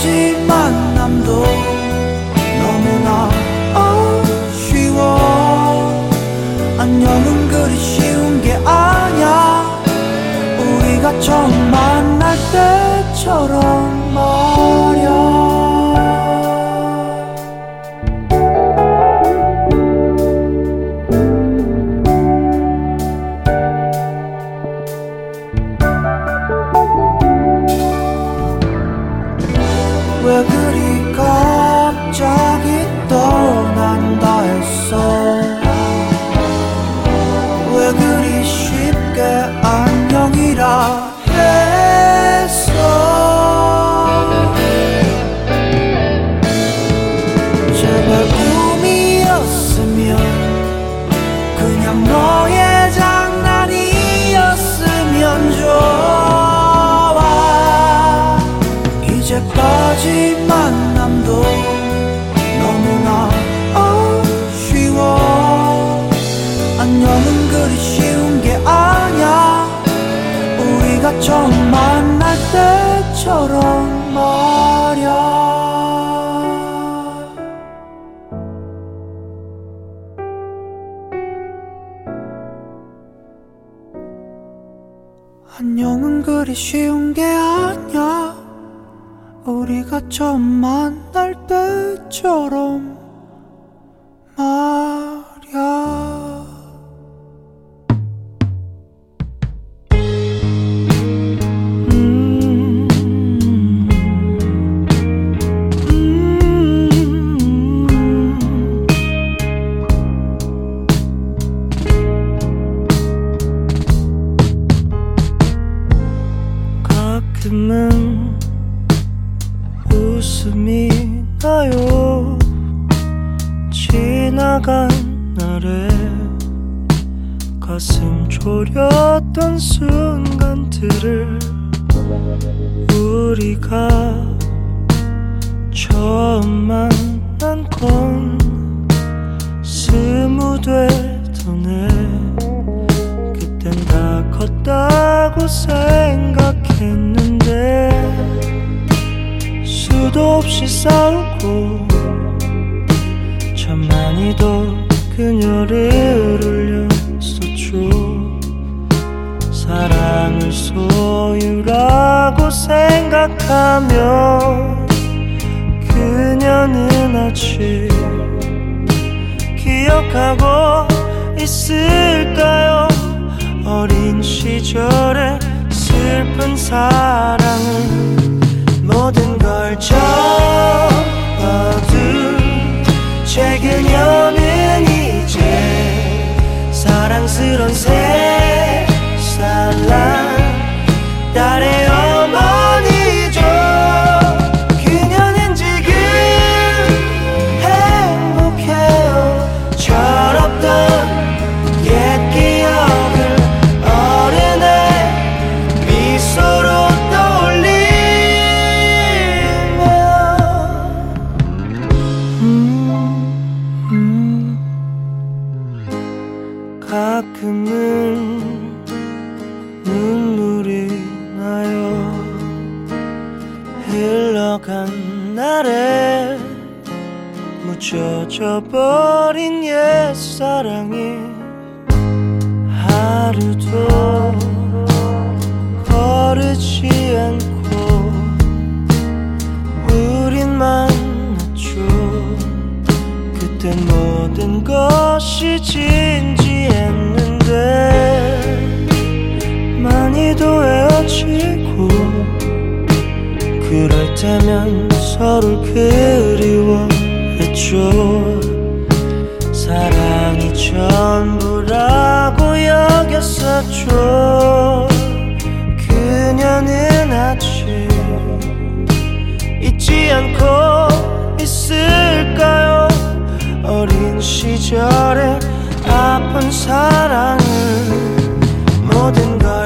寂寞。 처음 만날 때처럼 말야.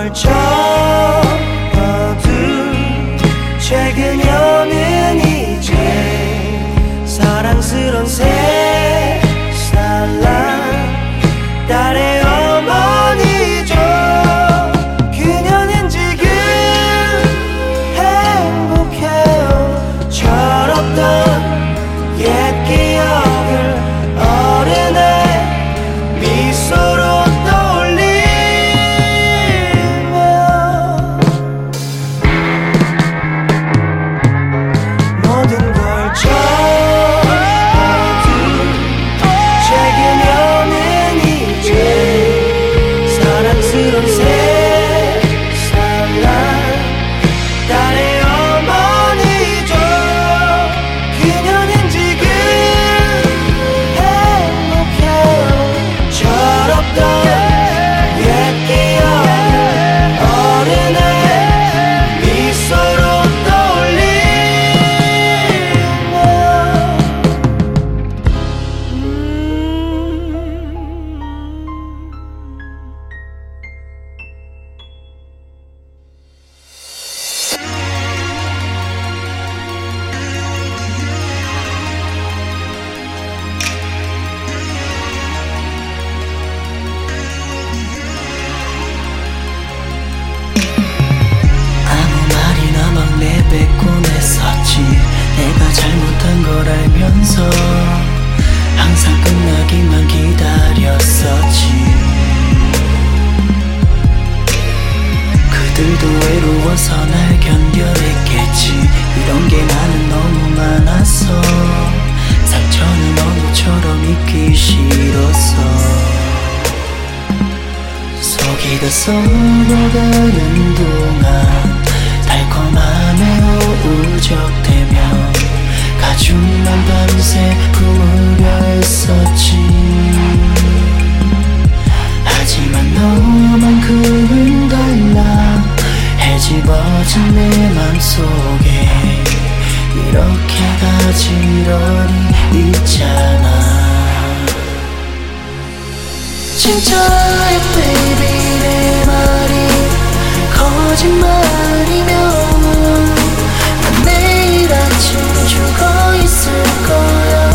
날 찾아 걸 알면서 항상 끝나기만 기다렸었지. 그들도 외로워서 날 견뎌냈겠지. 이런 게 나는 너무 많았어 상처는 언어처럼 잊기 싫었어 속이 다 썩어가는 동안 달콤함에 우적되며 가죽만 밤새 품으려 했었지. 하지만 너만큼은 달라 해집어진 내 맘속에 이렇게 가지런히 있잖아. 진짜야 baby 내 말이 거짓말이면 내일 아침 죽어 있을 거야.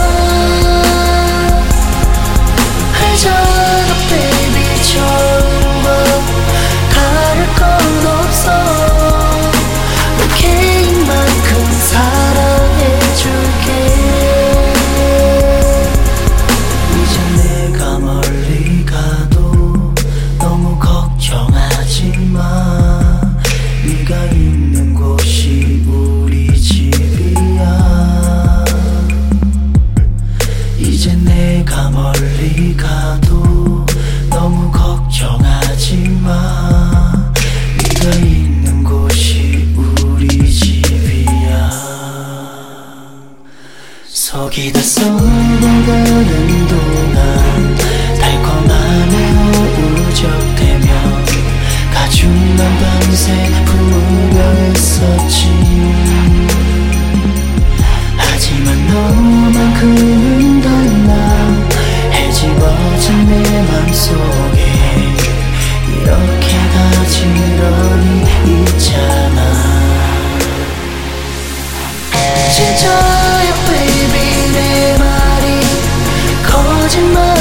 이제 내가 멀리 가도 너무 걱정하지 마. 네가 있는 곳이 우리 집이야. 속이 다 썩어가는 동안 달콤함에 우적대며 가중난 밤새 품으려 했었지. 하지만 너만큼은 깊어진 내 맘속에 이렇게 가지런히 있잖아. 진짜야 baby 내 말이 거짓말.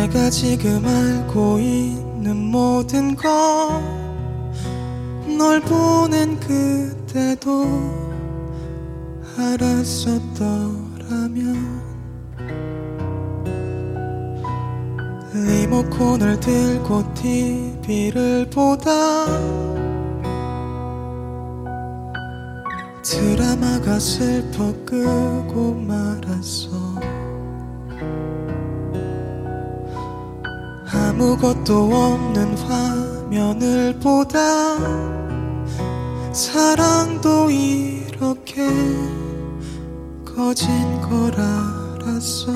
내가 지금 알고 있는 모든 것 널 보낸 그때도 알았었더라면 리모컨을 들고 TV를 보다 드라마가 슬퍼 끄고 말았어 아무것도 없는 화면을 보다 사랑도 이렇게 거진 걸 알았어.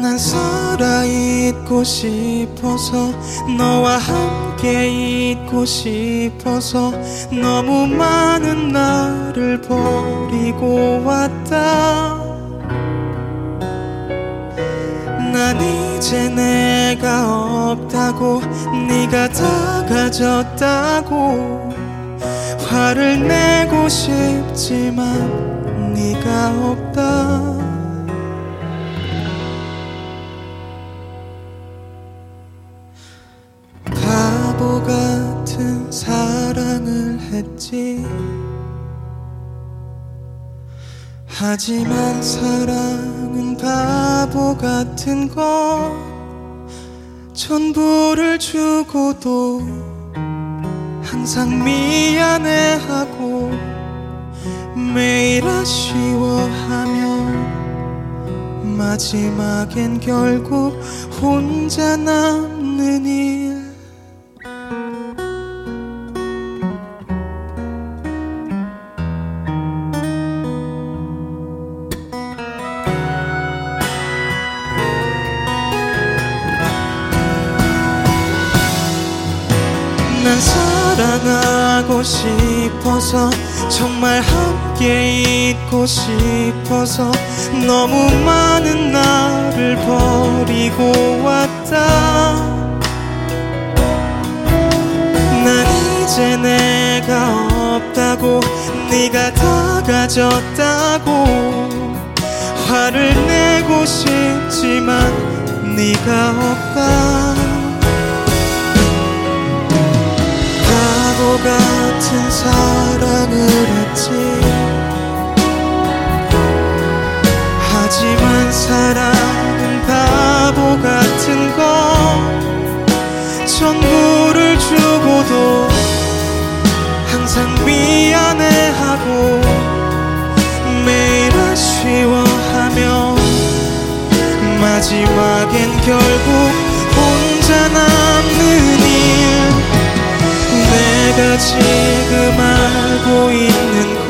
난 살아있고 싶어서 너와 함께 있고 싶어서 너무 많은 나를 버리고 왔다 난 이제 내가 없다고 네가 다 가졌다고. 화를 내고 싶지만 네가 없다. 바보 같은 사랑을 했지. 하지만 사랑 은 바보 같은 것 전부를 주고도 항상 미안해하고 매일 아쉬워하며 마지막엔 결국 혼자 남는 일 싶어서 정말 함께 있고 싶어서 너무 많은 나를 버리고 왔다. 난 이제 내가 없다고 네가 다 가졌다고. 화를 내고 싶지만 네가 없다 같은 사랑을 했지. 하지만 사랑은 바보 같은 것 전부를 주고도 항상 미안해하고 매일 아쉬워하며 마지막엔 결국 혼자 남는 일 내가 지금 알고 있는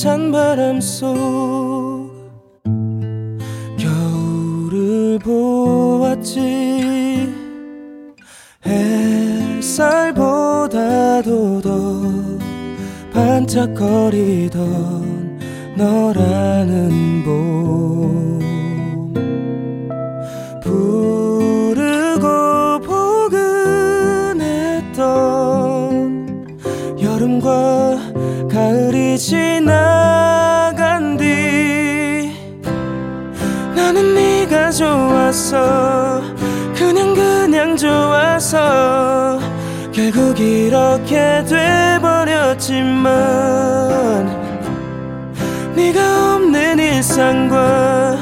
찬 바람 속 겨울을 보았지. 햇살보다도 더 반짝거리던 너라는 봄 지나간 뒤 나는 네가 좋았어 그냥 그냥 좋아서 결국 이렇게 돼버렸지만 네가 없는 일상과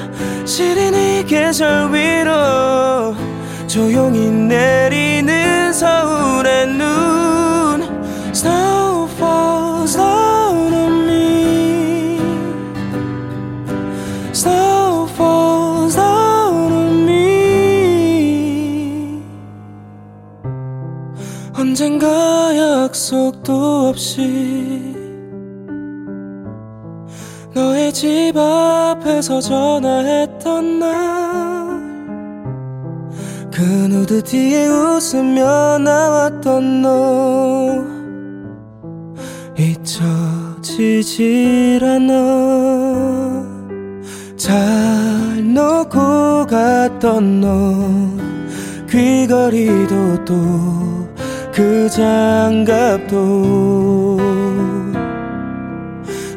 시린 이 계절 위로 조용히 내리는 서울의 눈 약속도 없이 너의 집 앞에서 전화했던 날 그 누드 뒤에 웃으며 나왔던 너 잊혀지질 않아. 잘 놓고 갔던 너 귀걸이도 또 그 장갑도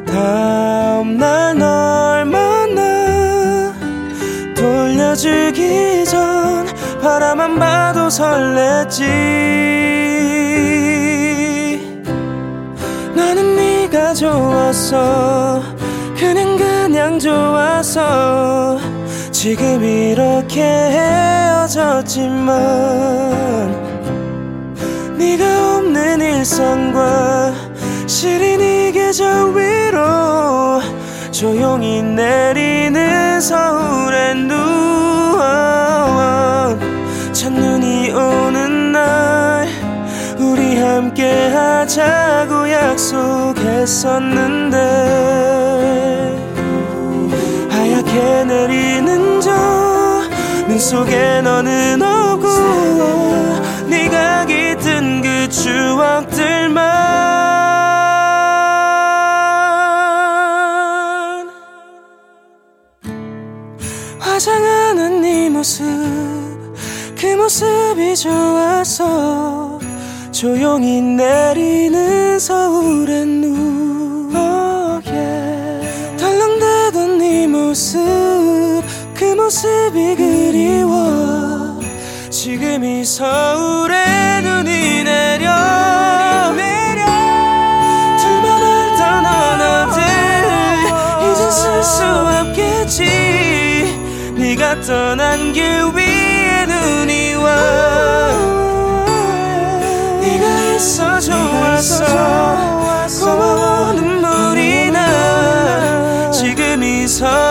다음날 널 만나 돌려주기 전 바라만 봐도 설렜지. 나는 네가 좋았어 그냥 그냥 좋아서 지금 이렇게 헤어졌지만 네가 없는 일상과 시린 이 계절 위로 조용히 내리는 서울의 눈 첫눈이 오는 날 우리 함께 하자고 약속했었는데 하얗게 내리는 저 눈 속에 너는 추억들만 화장하는 네 모습 그 모습이 좋아서 조용히 내리는 서울의 눈 oh, yeah. 덜렁대던 네 모습 그 모습이 그리워 지금 이 서울에 눈이 내려. 둘만 알던 언어들 이젠 쓸수 없겠지. 네가 떠난 길 위에 눈이 와. 네가 있어 좋았어 고마워 눈물이 나. 지금 이 서울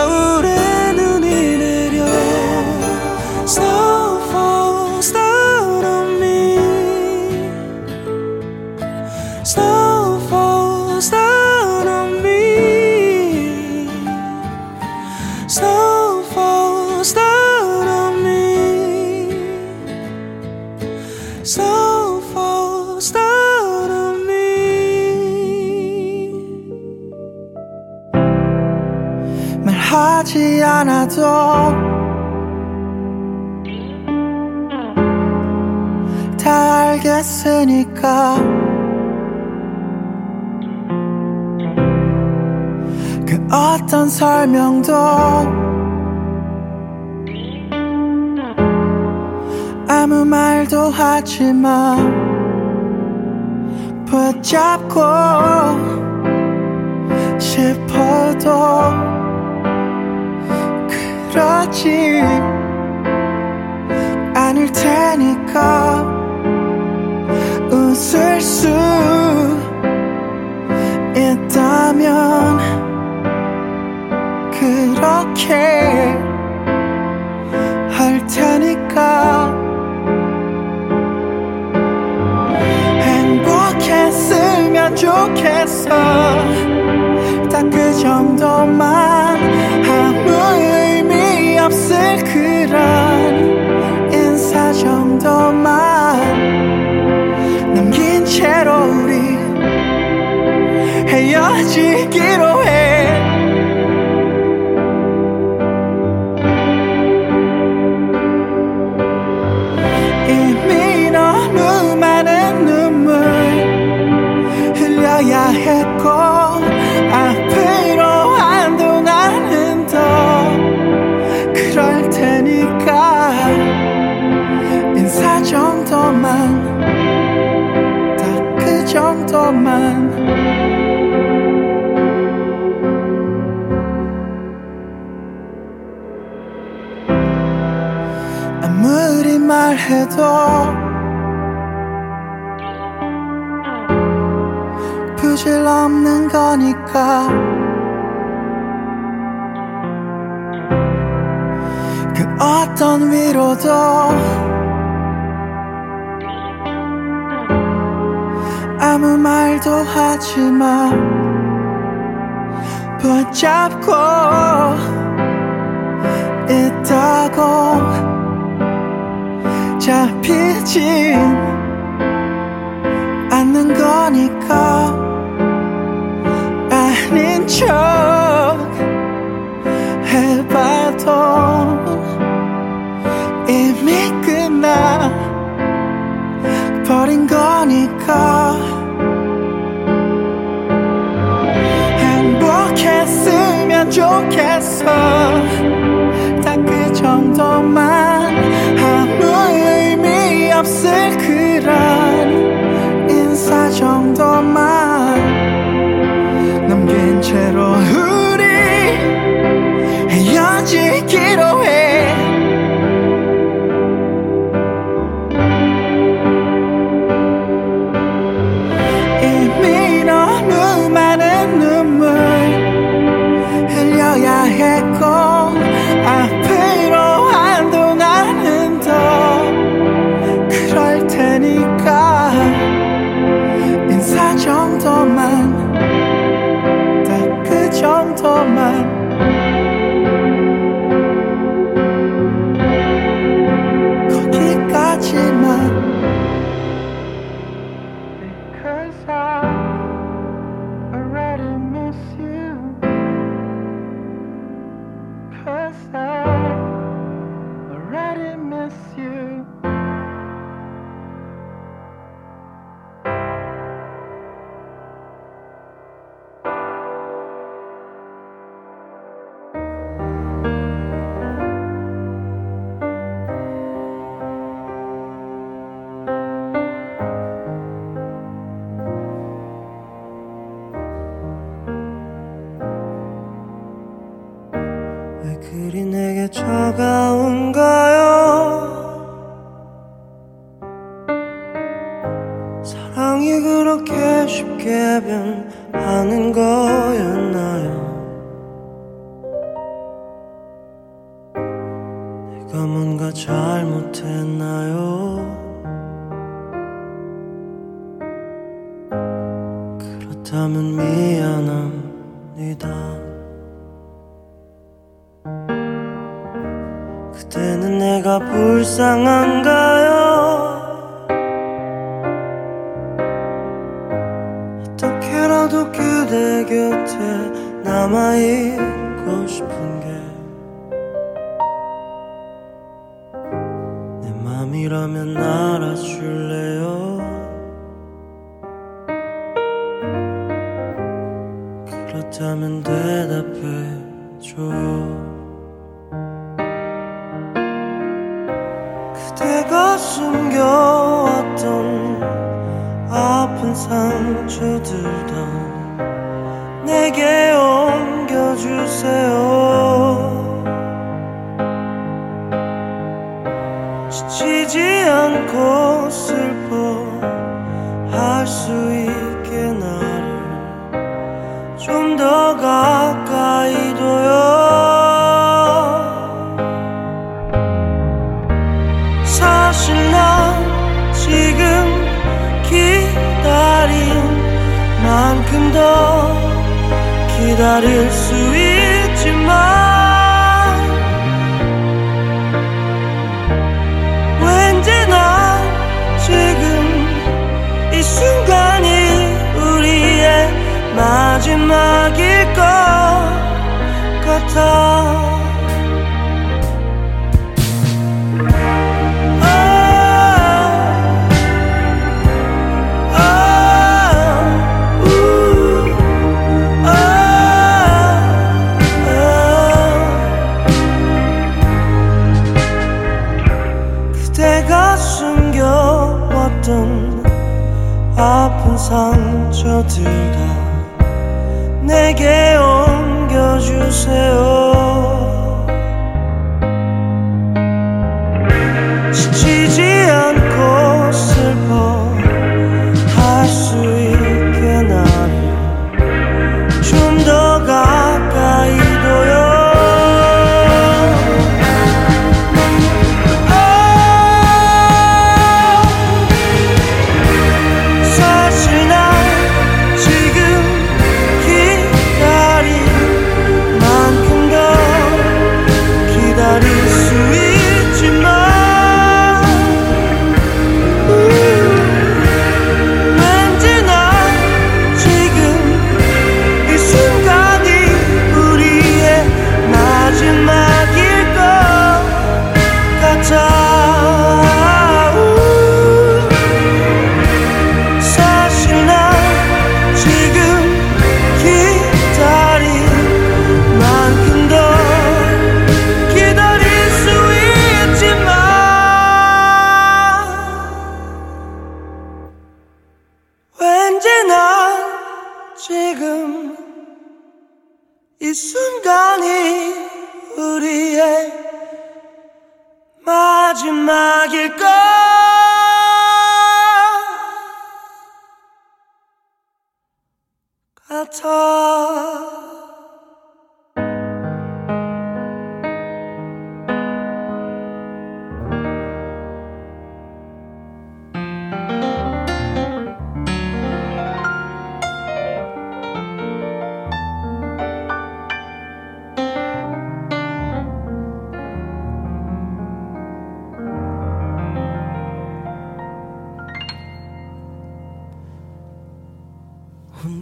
설명도 아무 말도 하지 마. 붙잡고 싶어도 그러지 않을 테니까 웃을 수 있다면 그렇게 할 테니까. 행복했으면 좋겠어. 딱 그 정도만 아무 의미 없을 그런 인사 정도만. 남긴 채로 우리 헤어지기로 해 해도 부질 없는 거니까. 그 어떤 위로도 아무 말도 하지 마. 붙잡고 있다고 잡히진 않는 거니까 아닌 척 해봐도 이미 끝나 버린 거니까 행복했으면 좋겠어. 딱 그 정도만 정도만 남긴 채로 우리 헤어지기로 해 지치지 않고 슬퍼할 수 있게 나를 좀 더 가까이 둬요. 사실 난 지금 기다린 만큼 더 기다릴 수 상처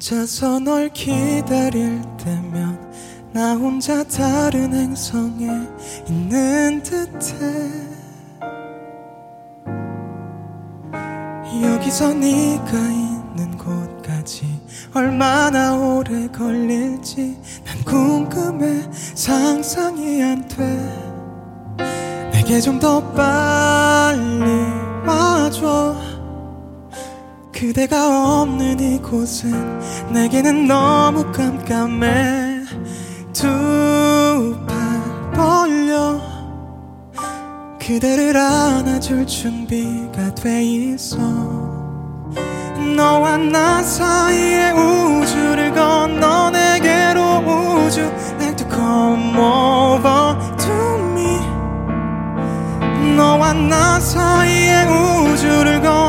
혼자서 널 기다릴 때면 나 혼자 다른 행성에 있는 듯해. 여기서 네가 있는 곳까지 얼마나 오래 걸릴지 난 궁금해. 상상이 안 돼. 내게 좀 더 빨리 와줘 그대가 없는 이곳은 내게는 너무 깜깜해. 두 팔 벌려 그대를 안아줄 준비가 돼 있어. 너와 나 사이의 우주를 건너 내게로 우주 Like to come over to me. 너와 나 사이의 우주를 건너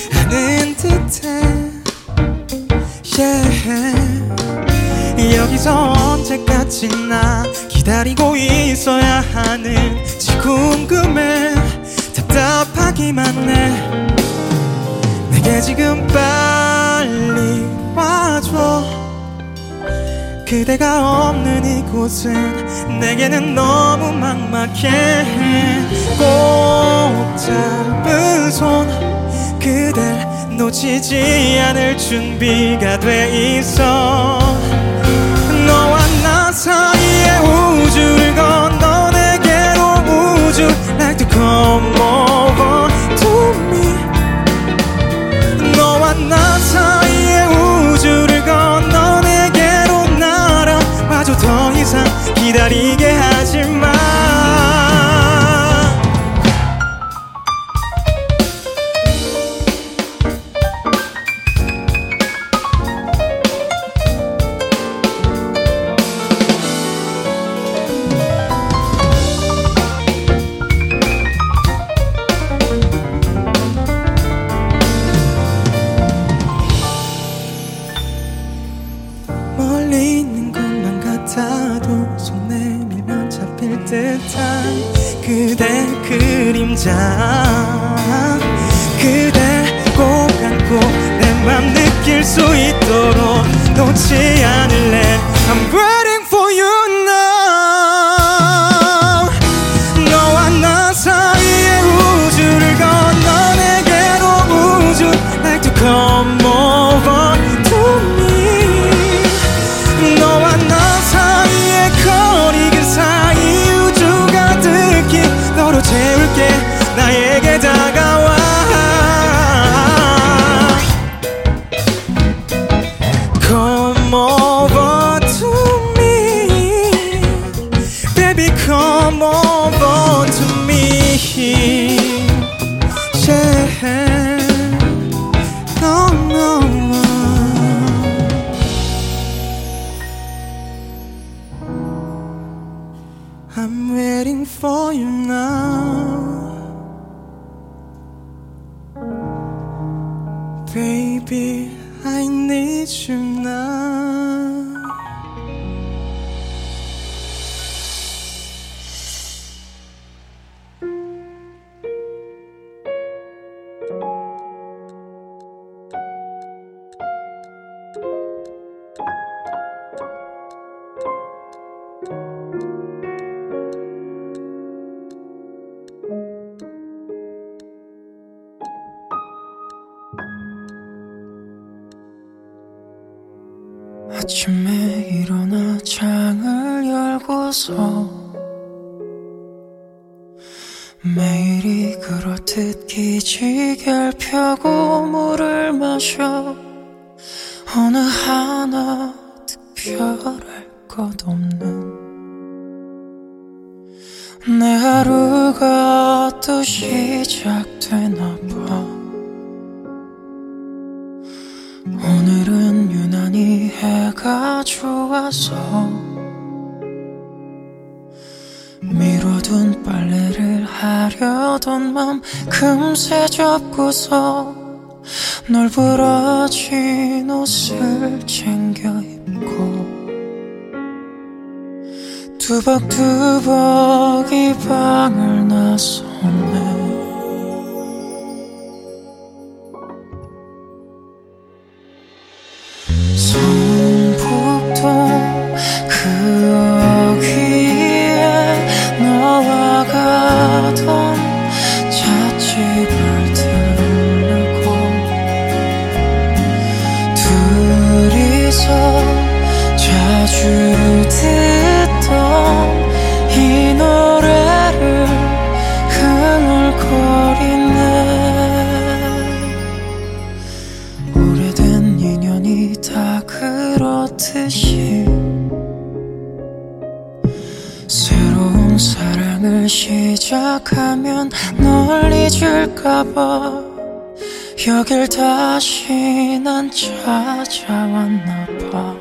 하는 듯해. Yeah. 여기서 언제까지나 기다리고 있어야 하는 지 궁금해. 답답하기만 해. 내게 지금 빨리 와줘. 그대가 없는 이곳은 내게는 너무 막막해. 꼭 잡은 손 그댈 놓치지 않을 준비가 돼 있어. 너와 나 사이의 우주를 건너 내게로 우주 Like to come over to me. 너와 나 사이의 우주를 건너 내게로 날아와줘. 더 이상 기다리게 하 있 기지개를 펴고 물을 마셔. 어느 하나 특별할 것 없는 내 하루가 또 시작되나 봐. 오늘은 유난히 해가 좋아서 미뤄둔 빨래를 하려던 맘 금세 접고서 널브러진 옷을 챙겨 입고 두벅두벅 이 방을 나섰네. 성 시작하면 널 잊을까봐. 여길 다시 난 찾아왔나 봐.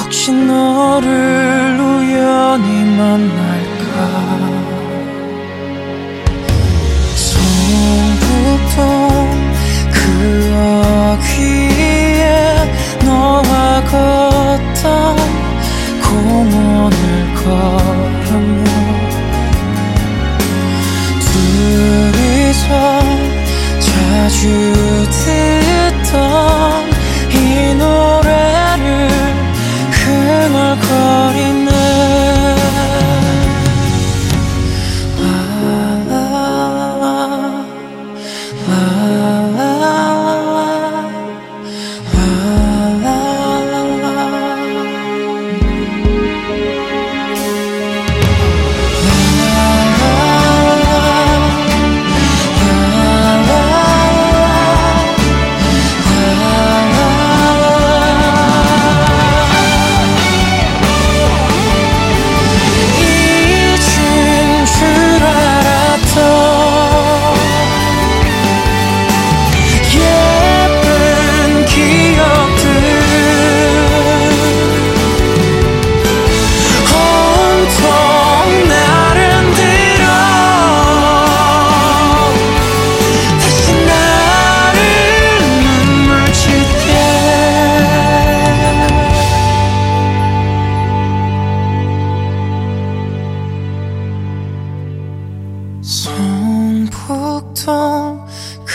혹시 너를 우연히 만날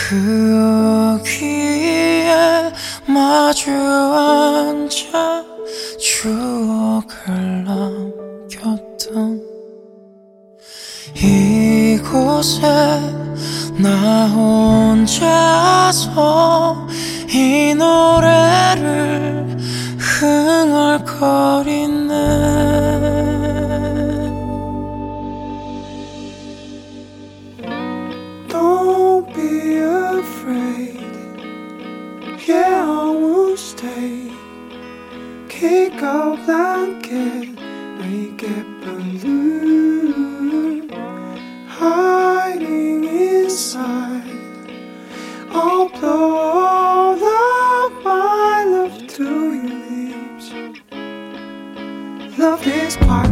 그 어귀에 마주 앉아 추억을 남겼던 이곳에 나 혼자서 이 노래를 흥얼거리네 Kick out blanket, make it balloon. Hiding inside. I'll blow all of my love to your lips. Love is quite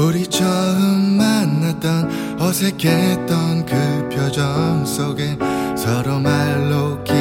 우리 처음 만났던 어색했던 그 표정 속에 서로 말로 기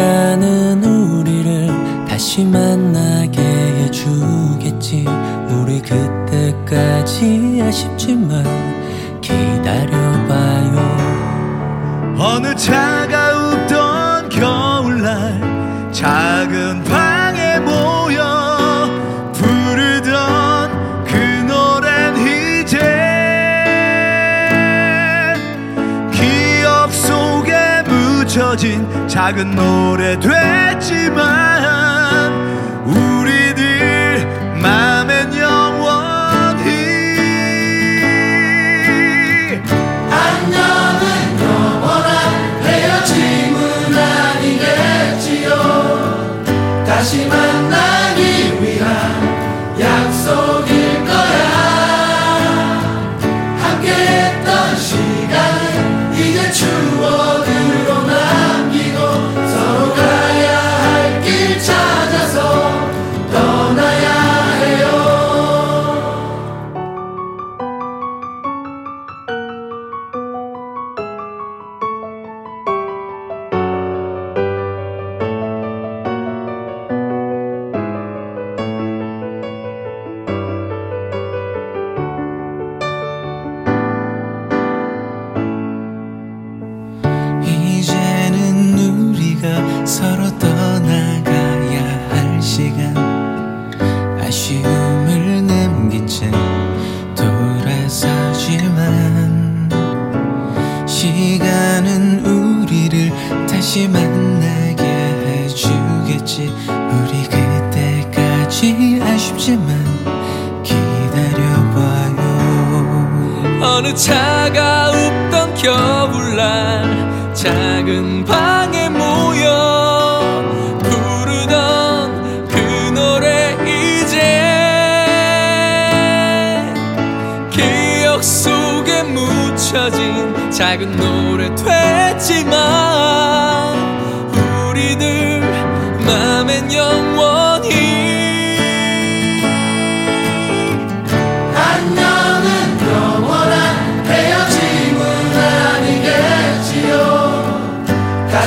시간은 우리를 다시 만나게 해주겠지. 우리 그때까지 아쉽지만 기다려봐요. 어느 차 작은 노래 됐지만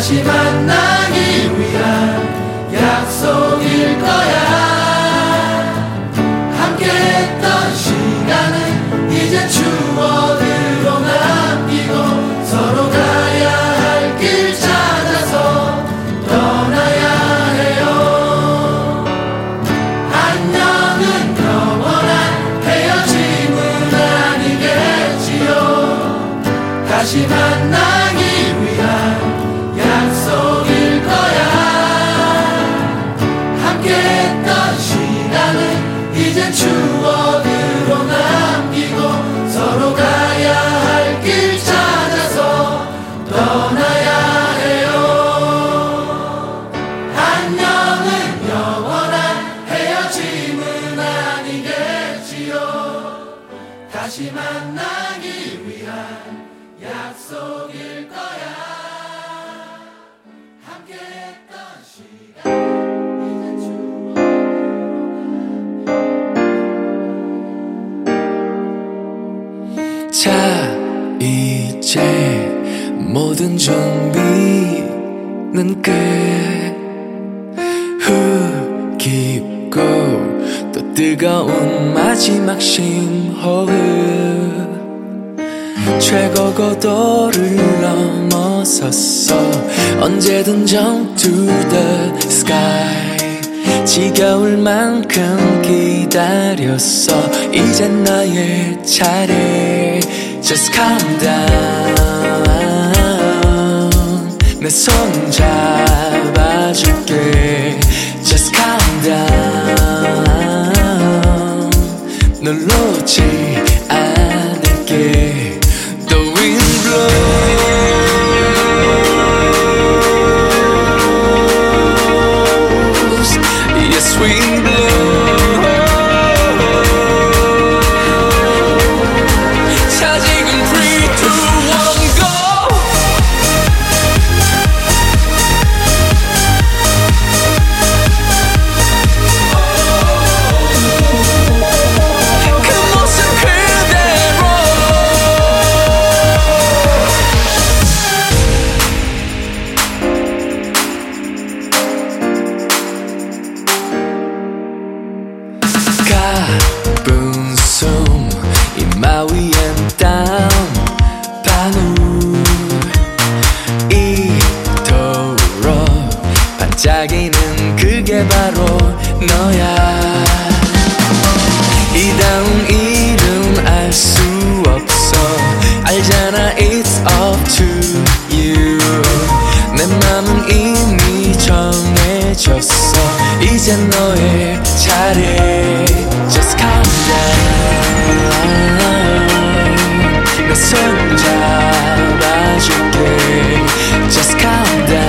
다시 만나기 위한 약속일 거야. 함께했던 시간은 이제 추억 끝후 깊고 또 뜨거운 마지막 심호흡. 최고 고도를 넘어섰어. 언제든 jump to the sky. 지겨울 만큼 기다렸어. 이젠 나의 차례. Just calm down. 내손 잡아줄게 Just calm down 널 놓지 않아 you 내 맘은 이미 정해졌어 이제 너의 차례 Just calm down 내 손잡아줄게 Just calm down